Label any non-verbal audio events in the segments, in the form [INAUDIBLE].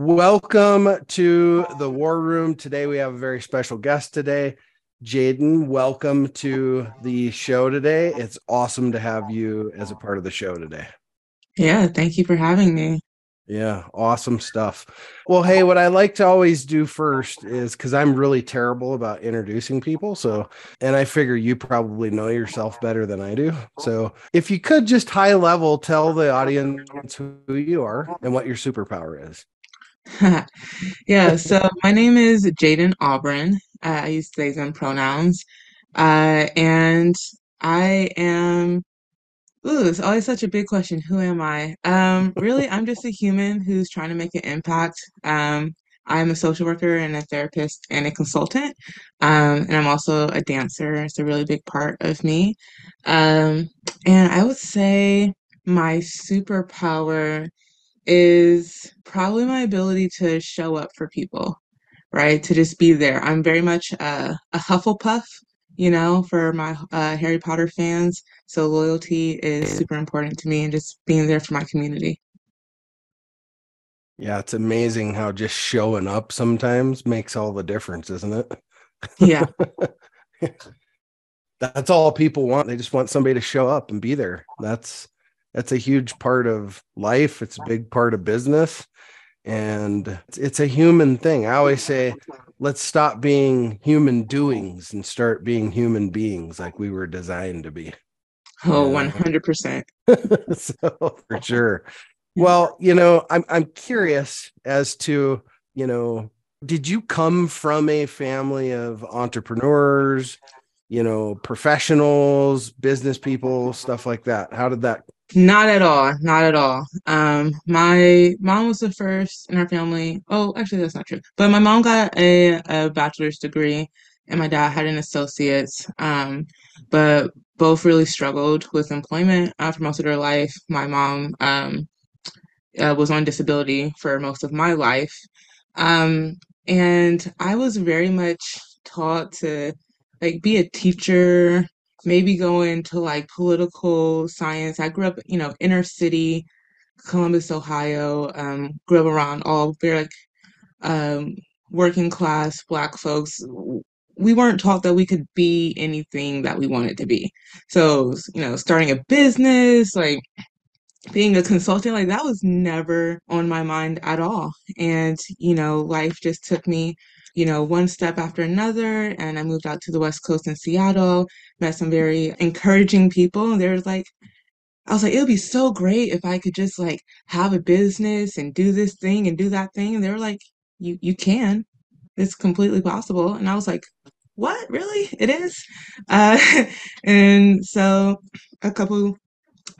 Welcome to the War Room. Today we have a very special guest today. Jayden, welcome to the show today. It's awesome to have you as a part of the show today. Yeah, thank you for having me. Yeah, awesome stuff. Well, hey, what I like to always do first is because I'm really terrible about introducing people. So, and I figure you probably know yourself better than I do. So, if you could just high level tell the audience who you are and what your superpower is. [LAUGHS] yeah, so my name is Jayden Aubryn. Uh, I use they them pronouns. Uh, and I am, ooh, it's always such a big question. Who am I? Um, really, I'm just a human who's trying to make an impact. Um, I'm a social worker and a therapist and a consultant. Um, and I'm also a dancer. It's a really big part of me. Um, and I would say my superpower is probably my ability to show up for people, right? To just be there. I'm very much a Hufflepuff, you know, for my uh, Harry Potter fans. So loyalty is super important to me and just being there for my community. Yeah, it's amazing how just showing up sometimes makes all the difference, isn't it? Yeah. [LAUGHS] That's all people want. They just want somebody to show up and be there. That's that's a huge part of life. It's a big part of business. And it's, it's a human thing. I always say, let's stop being human doings and start being human beings like we were designed to be. Oh, 100%. [LAUGHS] so for sure. Well, you know, I'm I'm curious as to, you know, did you come from a family of entrepreneurs, you know, professionals, business people, stuff like that? How did that not at all. Not at all. Um, my mom was the first in our family. Oh, actually, that's not true. But my mom got a, a bachelor's degree, and my dad had an associate's. Um, but both really struggled with employment uh, for most of their life. My mom um, uh, was on disability for most of my life. Um, and I was very much taught to like be a teacher, maybe go into like political science. I grew up, you know, inner city, Columbus, Ohio. Um, grew up around all very like um, working class black folks. We weren't taught that we could be anything that we wanted to be. So, you know, starting a business, like being a consultant, like that was never on my mind at all. And, you know, life just took me you know, one step after another. And I moved out to the West Coast in Seattle, met some very encouraging people. And there's like, I was like, it would be so great if I could just like have a business and do this thing and do that thing. And they were like, you you can. It's completely possible. And I was like, what? Really? It is? [LAUGHS] Uh, and so a couple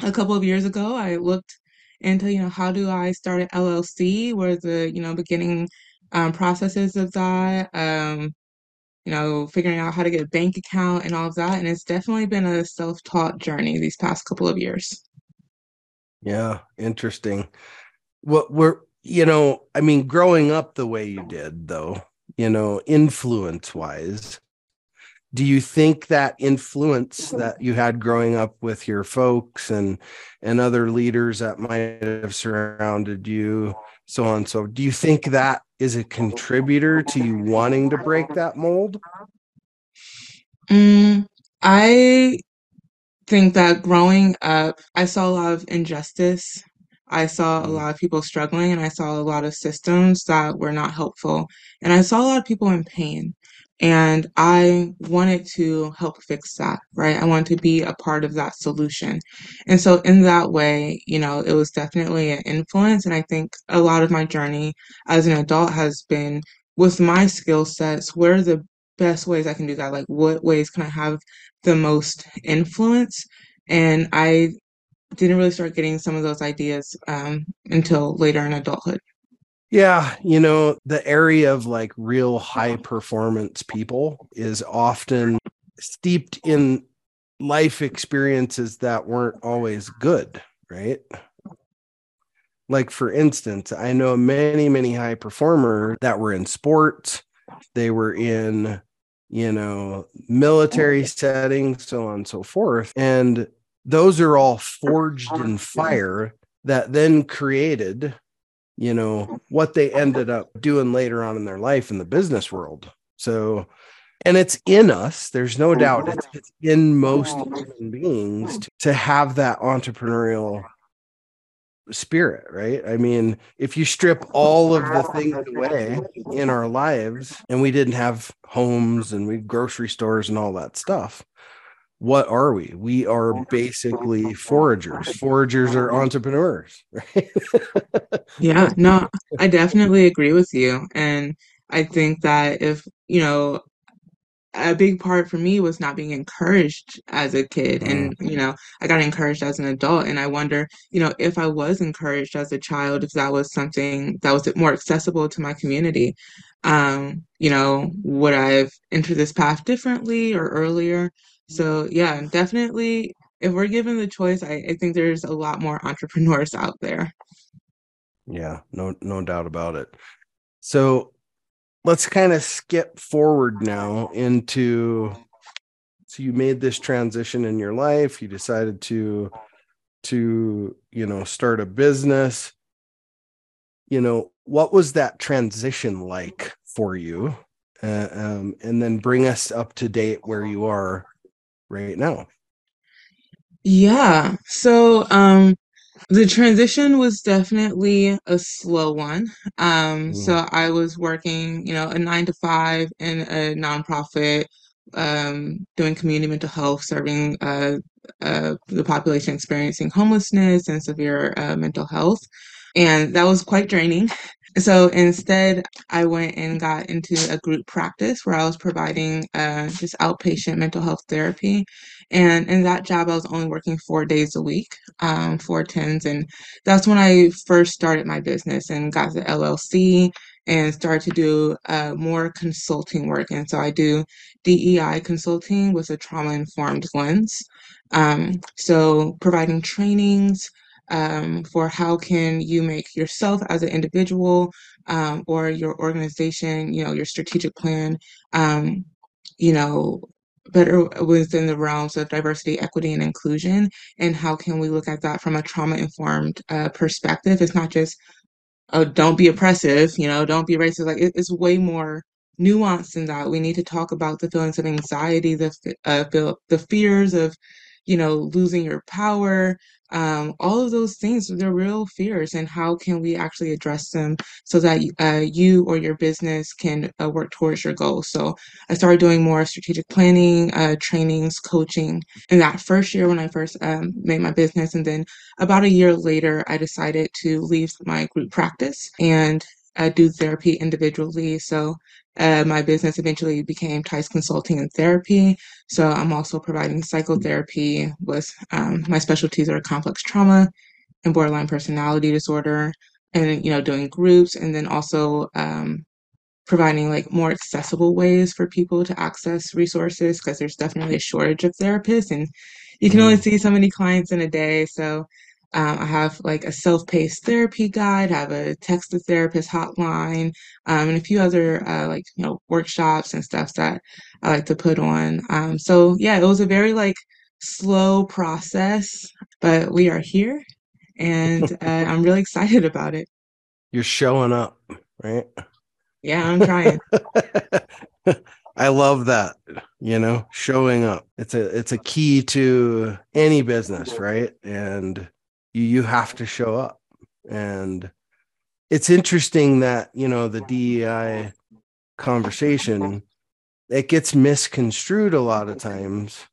a couple of years ago, I looked into, you know, how do I start an LLC where the, you know, beginning um, processes of that, um, you know, figuring out how to get a bank account and all of that. And it's definitely been a self taught journey these past couple of years. Yeah, interesting. What we're, you know, I mean, growing up the way you did, though, you know, influence wise, do you think that influence [LAUGHS] that you had growing up with your folks and and other leaders that might have surrounded you so on so do you think that is a contributor to you wanting to break that mold? Mm, i think that growing up i saw a lot of injustice. I saw a mm. lot of people struggling and i saw a lot of systems that were not helpful. And i saw a lot of people in pain and I wanted to help fix that, right? I wanted to be a part of that solution. And so, in that way, you know, it was definitely an influence. And I think a lot of my journey as an adult has been with my skill sets, what are the best ways I can do that? Like, what ways can I have the most influence? And I didn't really start getting some of those ideas um, until later in adulthood. Yeah, you know, the area of like real high performance people is often steeped in life experiences that weren't always good, right? Like, for instance, I know many, many high performers that were in sports, they were in, you know, military settings, so on and so forth. And those are all forged in fire that then created, you know, what they ended up doing later on in their life in the business world. So, and it's in us there's no doubt it's, mm-hmm. it's in most human beings to, to, have that entrepreneurial spirit right i mean if you strip all of the things away in our lives and we didn't have homes and we grocery stores and all that stuff what are we? We are basically foragers. Foragers are entrepreneurs [LAUGHS] right? Yeah no i definitely agree with you and i think that if you know a big part for me was not being encouraged as a kid and mm. you know i got encouraged as an adult and i wonder you know if i was encouraged as a child if that was something that was more accessible to my community um you know would i have entered this path differently or earlier so yeah definitely if we're given the choice i, I think there's a lot more entrepreneurs out there. Yeah no no doubt about it. So let's kind of skip forward now into so you made this transition in your life you decided to to you know start a business. You know what was that transition like for you? Uh, um, and then bring us up to date where you are right now yeah so um the transition was definitely a slow one. Um, so mm. I was working, you know, a nine to five in a nonprofit, um, doing community mental health, serving uh, uh, the population experiencing homelessness and severe uh, mental health. And that was quite draining. So instead, I went and got into a group practice where I was providing uh, just outpatient mental health therapy. And in that job, I was only working four days a week, um, four tens. And that's when I first started my business and got the LLC and started to do uh, more consulting work. And so I do DEI consulting with a trauma informed lens. Um, so providing trainings, um, for how can you make yourself as an individual um, or your organization, you know, your strategic plan, um, you know, better within the realms of diversity, equity, and inclusion, and how can we look at that from a trauma-informed uh, perspective? It's not just, oh, don't be oppressive, you know, don't be racist. Like it, it's way more nuanced than that. We need to talk about the feelings of anxiety, the uh, the fears of, you know, losing your power, um, all of those things they're real fears and how can we actually address them so that uh, you or your business can uh, work towards your goals? So i started doing more strategic planning uh, trainings coaching in that first year when i first um, made my business and then about a year later i decided to leave my group practice and uh, do therapy individually so uh, my business eventually became TISE Consulting and Therapy. So I'm also providing psychotherapy with um, my specialties are complex trauma and borderline personality disorder, and you know doing groups, and then also um, providing like more accessible ways for people to access resources because there's definitely a shortage of therapists, and you can only mm-hmm. see so many clients in a day. So um, I have like a self-paced therapy guide, I have a text to therapist hotline, um, and a few other uh, like you know workshops and stuff that I like to put on. Um, so yeah, it was a very like slow process, but we are here, and [LAUGHS] uh, I'm really excited about it. You're showing up, right? Yeah, I'm trying. [LAUGHS] I love that, you know, showing up. It's a it's a key to any business, right? And you you have to show up. And it's interesting that you know the DEI conversation it gets misconstrued a lot of times.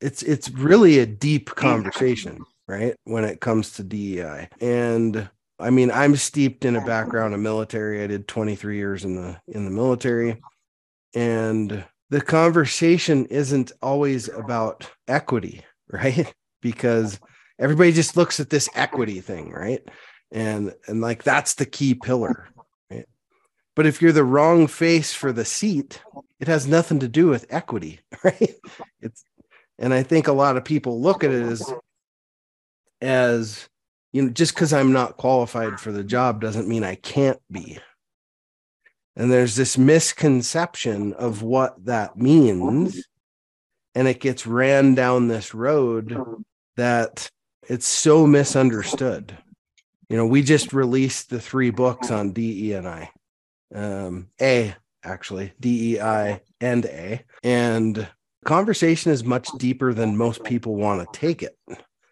It's it's really a deep conversation right when it comes to DEI and I mean I'm steeped in a background of military. I did 23 years in the in the military. And the conversation isn't always about equity [LAUGHS] right? Because everybody just looks at this equity thing right and and like that's the key pillar Right? But if you're the wrong face for the seat, it has nothing to do with equity, [LAUGHS] right? It's and I think a lot of people look at it as as you know, just because I'm not qualified for the job doesn't mean I can't be. And there's this misconception of what that means. And it gets ran down this road that it's so misunderstood. You know, we just released the three books on DE and I, um, A actually, DEI and A. And conversation is much deeper than most people want to take it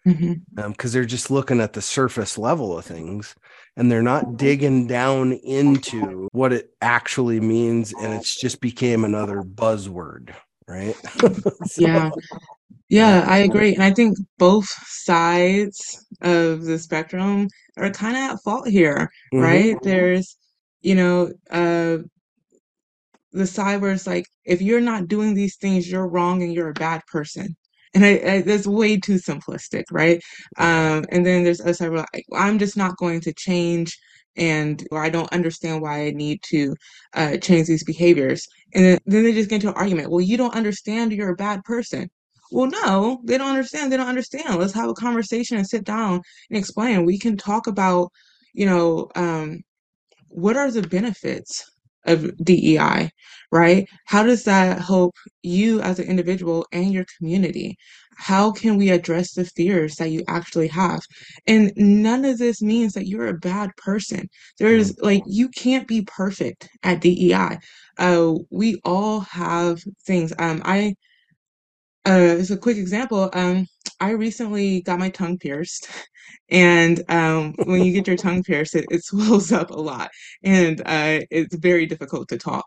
because mm-hmm. um, they're just looking at the surface level of things and they're not digging down into what it actually means and it's just became another buzzword right [LAUGHS] so, yeah yeah i agree and i think both sides of the spectrum are kind of at fault here mm-hmm. right there's you know uh the side where it's like if you're not doing these things you're wrong and you're a bad person and I, I, that's way too simplistic, right? Um, and then there's a side where like, I'm just not going to change, and or I don't understand why I need to uh, change these behaviors. And then, then they just get into an argument. Well, you don't understand. You're a bad person. Well, no, they don't understand. They don't understand. Let's have a conversation and sit down and explain. We can talk about, you know, um, what are the benefits of DEI, right? How does that help you as an individual and your community? How can we address the fears that you actually have? And none of this means that you're a bad person. There's like, you can't be perfect at DEI. Uh, we all have things. Um, I, uh, as a quick example, um, I recently got my tongue pierced, [LAUGHS] and um, when you get your tongue pierced, it, it [LAUGHS] swells up a lot, and uh, it's very difficult to talk.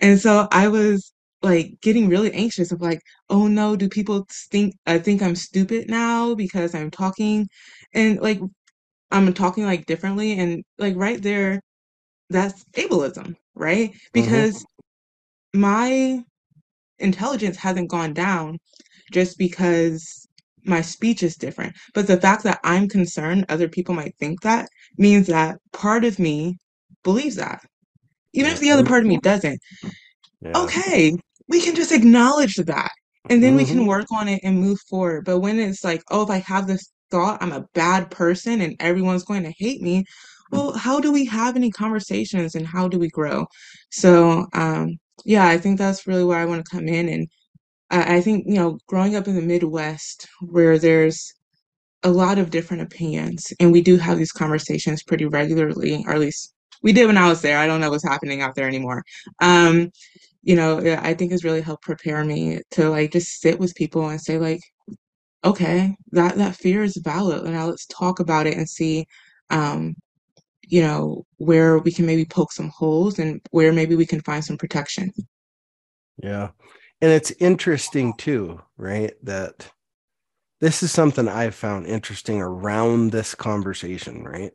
And so I was like getting really anxious of like, oh no, do people think I think I'm stupid now because I'm talking, and like I'm talking like differently, and like right there, that's ableism, right? Mm-hmm. Because mm-hmm. my intelligence hasn't gone down just because my speech is different. But the fact that I'm concerned other people might think that means that part of me believes that. Even if the other part of me doesn't. Yeah. Okay, we can just acknowledge that. And then mm-hmm. we can mm-hmm. work on it and move forward. But when it's like, oh, if I have this thought, I'm a bad person and everyone's going to hate me, well, how do we have any conversations and how do we grow? So, um, yeah, I think that's really where I want to come in and I, I think, you know, growing up in the Midwest where there's a lot of different opinions and we do have these conversations pretty regularly, or at least we did when I was there. I don't know what's happening out there anymore. Um, you know, I think has really helped prepare me to like just sit with people and say like, okay, that that fear is valid. And now let's talk about it and see, um, you know, where we can maybe poke some holes and where maybe we can find some protection. Yeah and it's interesting too right that this is something i've found interesting around this conversation right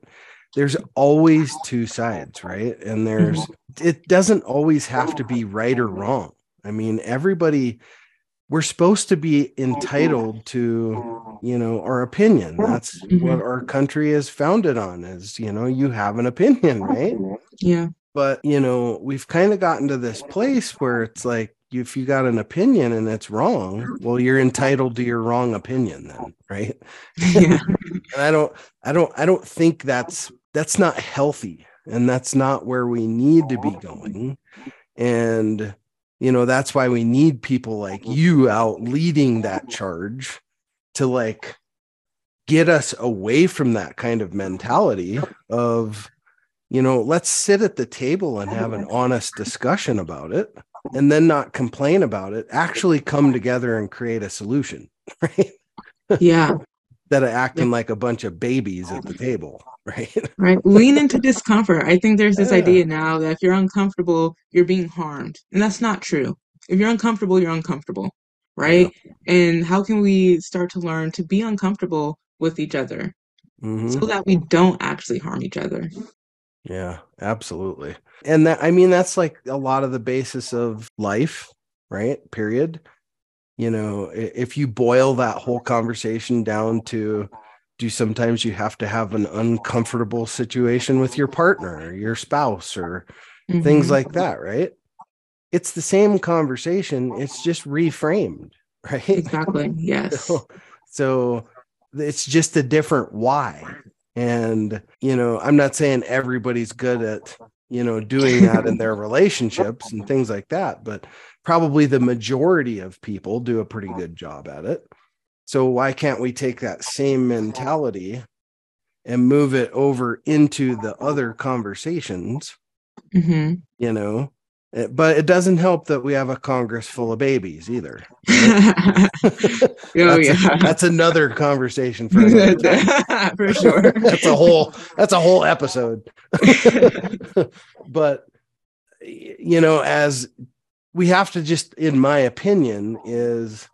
there's always two sides right and there's mm-hmm. it doesn't always have to be right or wrong i mean everybody we're supposed to be mm-hmm. entitled to mm-hmm. you know our opinion mm-hmm. that's mm-hmm. what our country is founded on is you know you have an opinion right yeah but you know we've kind of gotten to this place where it's like if you got an opinion and it's wrong, well, you're entitled to your wrong opinion then, right? [LAUGHS] Yeah. and I don't, I don't, I don't think that's that's not healthy, and that's not where we need to be going. And you know, that's why we need people like mm-hmm. you out leading that mm-hmm. charge to like get us away from that kind of mentality of you know, let's sit at the table and have an honest discussion about it and then not complain about it, actually come together and create a solution, [LAUGHS] right? Yeah. That are acting like a bunch of babies at the table, [LAUGHS] right? right. Lean into discomfort. I think there's this yeah. idea now that if you're uncomfortable, you're being harmed. And that's not true. If you're uncomfortable, you're uncomfortable, right? Yeah. And how can we start to learn to be uncomfortable with each other mm-hmm. so that we don't actually harm each other? Yeah, absolutely. And that, I mean, that's like a lot of the basis of life, right? Period. You know, if you boil that whole conversation down to do sometimes you have to have an uncomfortable situation with your partner or your spouse or things Mhm. like that, right? It's the same conversation, it's just reframed, [LAUGHS] right? Exactly. Yes. So, so it's just a different why. And, you know, I'm not saying everybody's good at, you know, doing that in their [LAUGHS] relationships and things like that, but probably the majority of people do a pretty good job at it. So why can't we take that same mentality and move it over into the other conversations, hmm you know? Eh, But it doesn't help that we have a Congress full of babies either. [LAUGHS] oh that's, yeah. that's another conversation for. [LAUGHS] [LAUGHS] For sure. that's a whole that's a whole episode but you know as we have to just in my opinion is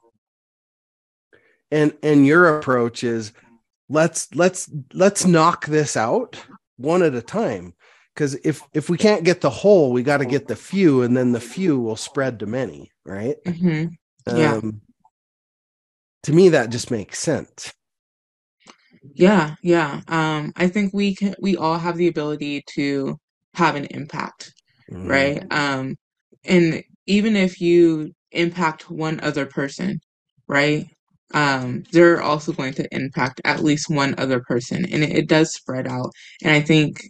and and your approach is let's let's let's knock this out one at a time because if if we can't get the whole we got to get the few and then the few will spread to many right hmm Yeah. um to me that just makes sense Yeah, yeah. Um, I think we can we all have the ability to have an impact, Mhm. right? Um, and even if you impact one other person, right? Um, they're also going to impact at least one other person, and it, it does spread out. And I think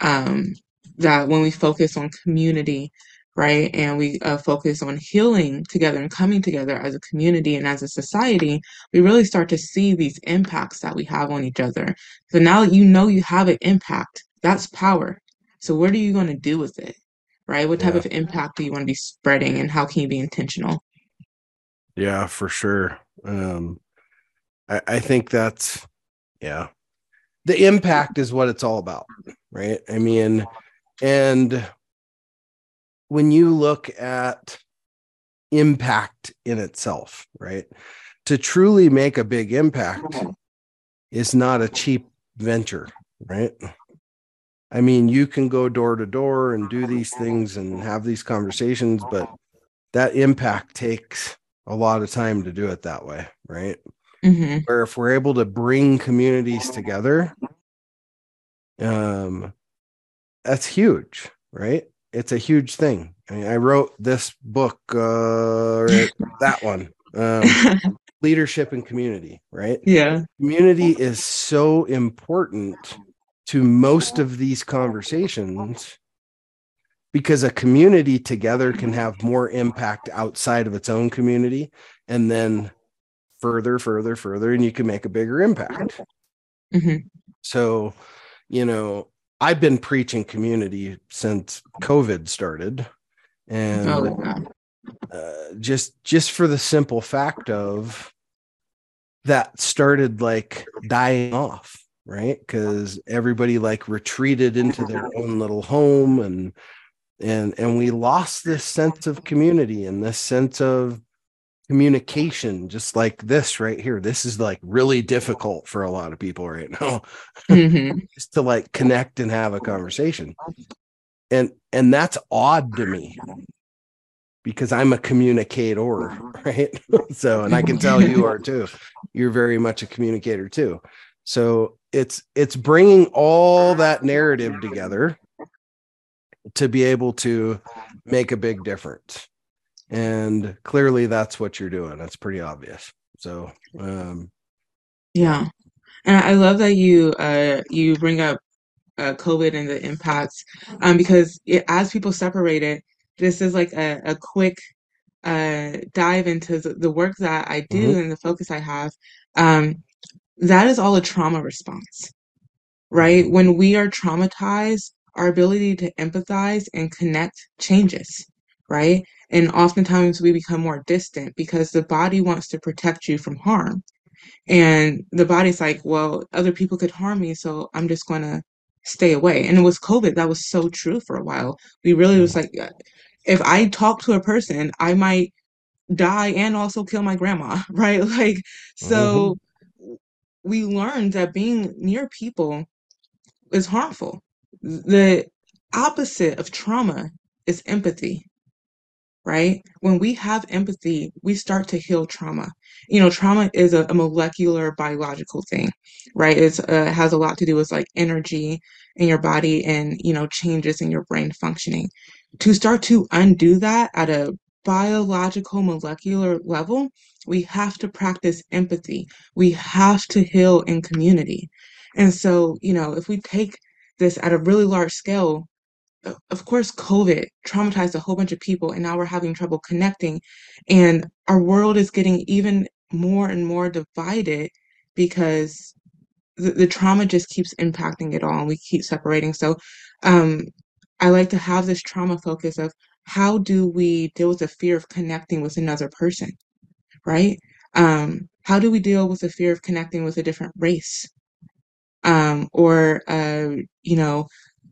um, that when we focus on community, right, and we uh, focus on healing together and coming together as a community and as a society, we really start to see these impacts that we have on each other. So now that you know you have an impact, that's power. So what are you going to do with it, right? What type Yeah. of impact do you want to be spreading, and how can you be intentional? Yeah, for sure. Um, I, I think that's yeah. The impact is what it's all about, right? I mean, and when you look at impact in itself, right? To truly make a big impact is not a cheap venture, right? I mean, you can go door to door and do these things and have these conversations, but that impact takes a lot of time to do it that way, right? hmm Where if we're able to bring communities together, um, that's huge, right? It's a huge thing. I mean, I wrote this book, uh, right, [LAUGHS] that one, um, [LAUGHS] leadership and community, right? yeah. community is so important to most of these conversations because a community together can have more impact outside of its own community and then further further further and you can make a bigger impact hmm so you know i've been preaching community since covid started. And Oh uh, just just for the simple fact of that started like dying off right? Because everybody like retreated into their own little home and and and we lost this sense of community and this sense of communication just like this right here. This is like really difficult for a lot of people right now. Hmm [LAUGHS] just to like connect and have a conversation. And and that's odd to me. Because i'm a communicator [LAUGHS] right? So and i can tell you are too. You're very much a communicator too. So it's it's bringing all that narrative together to be able to make a big difference and clearly that's what you're doing that's pretty obvious so um Yeah. And I love that you uh you bring up uh COVID and the impacts um because it, as people separate it, this is like a, a quick uh dive into the, the work that I do Mhm. and the focus I have. Um that is all a trauma response, right? When we are traumatized, our ability to empathize and connect changes, right? And oftentimes we become more distant because the body wants to protect you from harm. And the body's like, well, other people could harm me, so I'm just going to stay away. And it was COVID, that was so true for a while. We really was like, if I talk to a person, I might die and also kill my grandma, [LAUGHS] right? Like, so mm-hmm. we learned that being near people is harmful. The opposite of trauma is empathy, right? When we have empathy, we start to heal trauma. You know, trauma is a, a molecular biological thing, right? Uh, it has a lot to do with like energy in your body and, you know, changes in your brain functioning. To start to undo that at a biological molecular level, we have to practice empathy. We have to heal in community. And so, you know, if we take this at a really large scale, of course, COVID traumatized a whole bunch of people, and now we're having trouble connecting. And our world is getting even more and more divided because the, the trauma just keeps impacting it all, and we keep separating. So, um, I like to have this trauma focus of how do we deal with the fear of connecting with another person, right? Um, how do we deal with the fear of connecting with a different race? Um, or, uh, you know,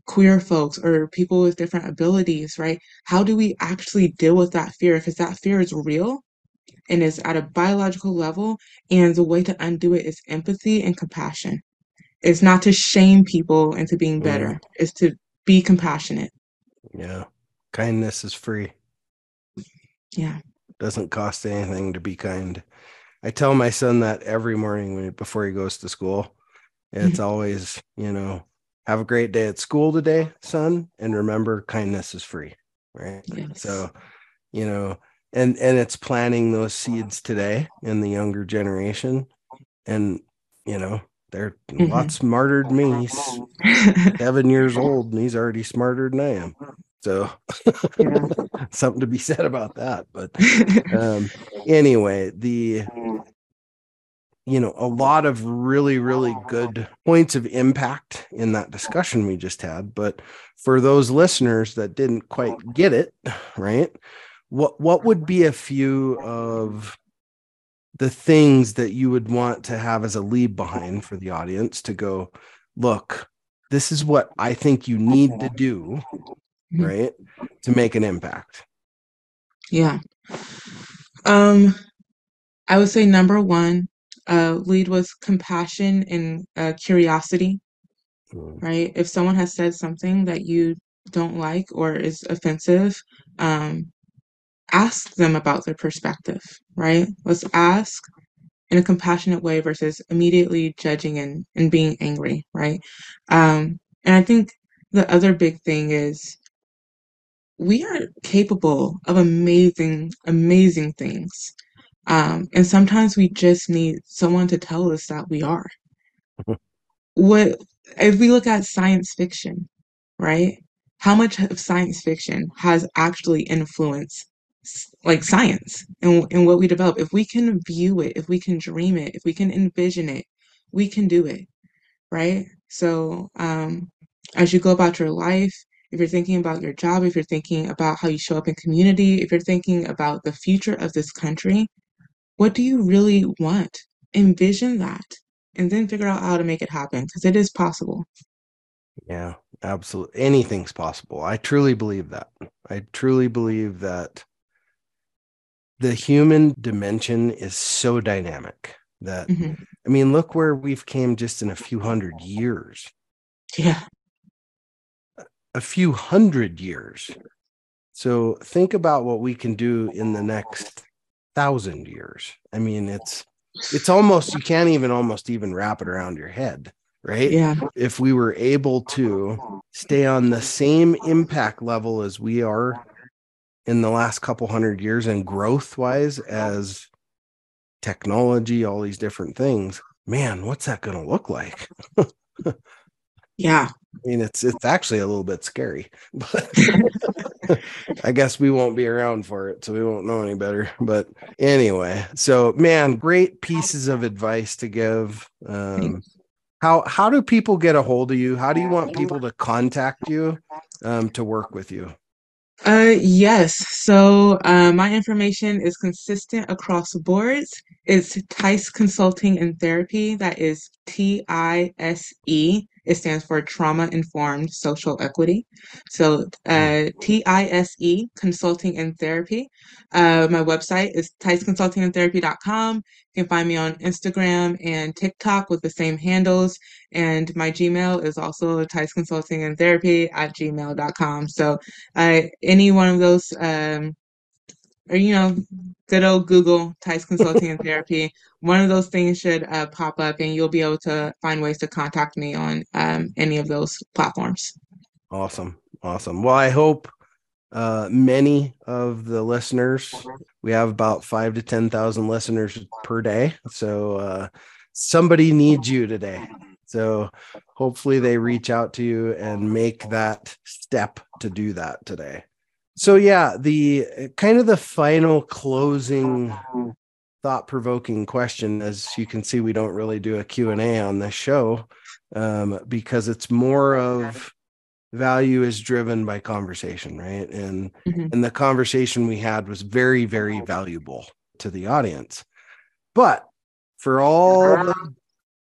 queer folks or people with different abilities, right? How do we actually deal with that fear? Because that fear is real and is at a biological level. And the way to undo it is empathy and compassion. It's not to shame people into being better, Mm. it's to be compassionate. Yeah. Kindness is free. Yeah. Doesn't cost anything to be kind. I tell my son that every morning when before he goes to school. It's always, you know, have a great day at school today, son, and remember kindness is free, right? Yes. So, you know, and and it's planting those seeds today in the younger generation and you know, they're a lot smarter than me. He's [LAUGHS] seven years old and he's already smarter than I am. So [LAUGHS] something to be said about that. But [LAUGHS] um anyway, the you know, a lot of really, really good points of impact in that discussion we just had. But for those listeners that didn't quite get it, right? What what would be a few of the things that you would want to have as a lead behind for the audience to go, look, this is what I think you need to do, Mhm. right? To make an impact. Yeah. Um, I would say number one, uh, lead with compassion and uh, curiosity, Mm, right? If someone has said something that you don't like or is offensive, um, ask them about their perspective, right? Let's ask in a compassionate way versus immediately judging and, and being angry, right? Um, and I think the other big thing is we are capable of amazing, amazing things. Um, and sometimes we just need someone to tell us that we are. [LAUGHS] What if we look at science fiction, right? How much of science fiction has actually influenced like science and, and what we develop? If we can view it, if we can dream it, if we can envision it, we can do it, right? So, um, as you go about your life, if you're thinking about your job, if you're thinking about how you show up in community, if you're thinking about the future of this country, what do you really want? Envision that and then figure out how to make it happen because it is possible. Yeah, absolutely. Anything's possible. I truly believe that. I truly believe that the human dimension is so dynamic that Mhm. I mean, look where we've came just in a few hundred years. Yeah. A few hundred years. So think about what we can do in the next thousand years. I mean, it's it's almost you can't even almost even wrap it around your head, right? Yeah. if we were able to stay on the same impact level as we are in the last couple hundred years and growth wise as technology, all these different things, man, what's that going to look like? [LAUGHS] Yeah. I mean, it's it's actually a little bit scary, but [LAUGHS] I guess we won't be around for it, so we won't know any better. [LAUGHS] But anyway, so man, great pieces of advice to give. Um, how how do people get a hold of you? How do you want people to contact you um, to work with you? Uh, yes. So, uh, my information is consistent across boards. It's TISE Consulting and Therapy. That is T I S E. It stands for Trauma Informed Social Equity. So, uh, T I S E Consulting and Therapy. Uh, my website is tiseconsultingandtherapy.com. You can find me on Instagram and TikTok with the same handles. And my Gmail is also TISE Consulting and Therapy at gmail.com. So, uh, any one of those um, or you know, good old Google TISE Consulting and [LAUGHS] Therapy. One of those things should uh, pop up, and you'll be able to find ways to contact me on um, any of those platforms. Awesome, awesome. Well, I hope uh, many of the listeners. We have about five to ten thousand listeners per day, so uh, somebody needs you today. So hopefully they reach out to you and make that step to do that today. So yeah, the kind of the final closing thought provoking question as you can see we don't really do a Q&A on this show um, because it's more of value is driven by conversation right? And mm-hmm. and the conversation we had was very very valuable to the audience. But for all the,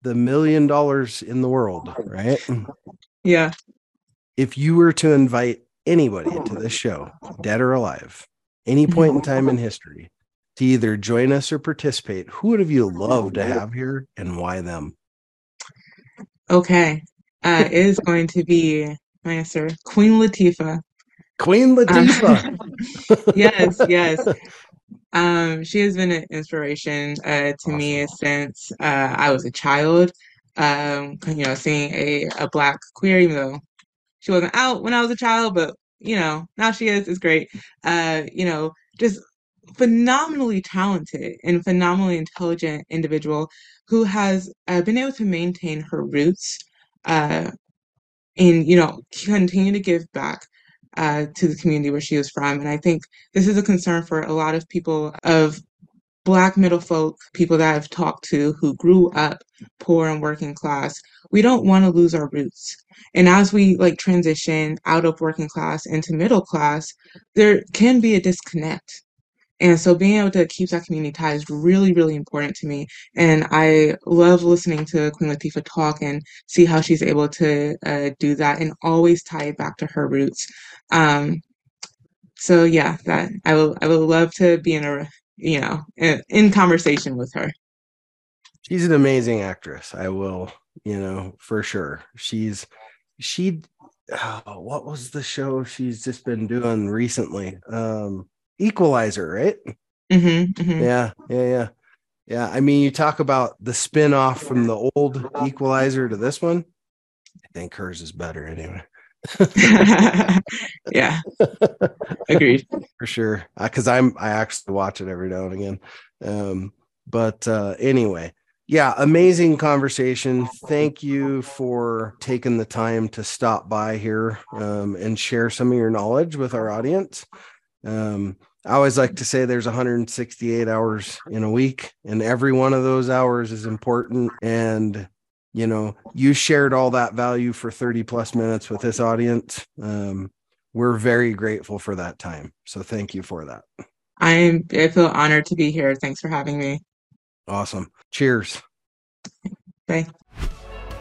the million dollars in the world right? Yeah. If you were to invite anybody into this show dead or alive any point in time in history to either join us or participate who would have you loved to have here and why them okay uh, it is going to be my answer Queen Latifah. Queen um, Latifah. Um, [LAUGHS] yes, yes. Um, she has been an inspiration uh, to awesome. me since uh, I was a child. Um, you know, seeing a, a black queer, even though she wasn't out when I was a child, but you know, now she is, is great. Uh, you know, just phenomenally talented and phenomenally intelligent individual who has uh, been able to maintain her roots uh, and you know continue to give back uh, to the community where she was from. And I think this is a concern for a lot of people of Black middle folk, people that I've talked to who grew up poor and working class. We don't want to lose our roots. And as we like transition out of working class into middle class, there can be a disconnect. And so being able to keep that community tie is really, really important to me. And I love listening to Queen Latifah talk and see how she's able to uh, do that and always tie it back to her roots. Um, so yeah, that I will I would love to be in a you know in, in conversation with her. She's an amazing actress. I will, you know, for sure. She's she oh, what was the show she's just been doing recently? Um Equalizer, right? Mm-hmm, mm-hmm. Yeah, yeah, yeah, yeah. I mean, you talk about the spin off from the old Equalizer to this one. I think hers is better anyway. [LAUGHS] yeah, [LAUGHS] agreed for sure. Because uh, I'm I actually watch it every now and again. Um, but uh, anyway, yeah, amazing conversation. Thank you for taking the time to stop by here um, and share some of your knowledge with our audience. Um, I always like to say there's 168 hours in a week, and every one of those hours is important. And you know, you shared all that value for 30 plus minutes with this audience. Um, we're very grateful for that time. So thank you for that. I'm I feel honored to be here. Thanks for having me. Awesome. Cheers. Bye.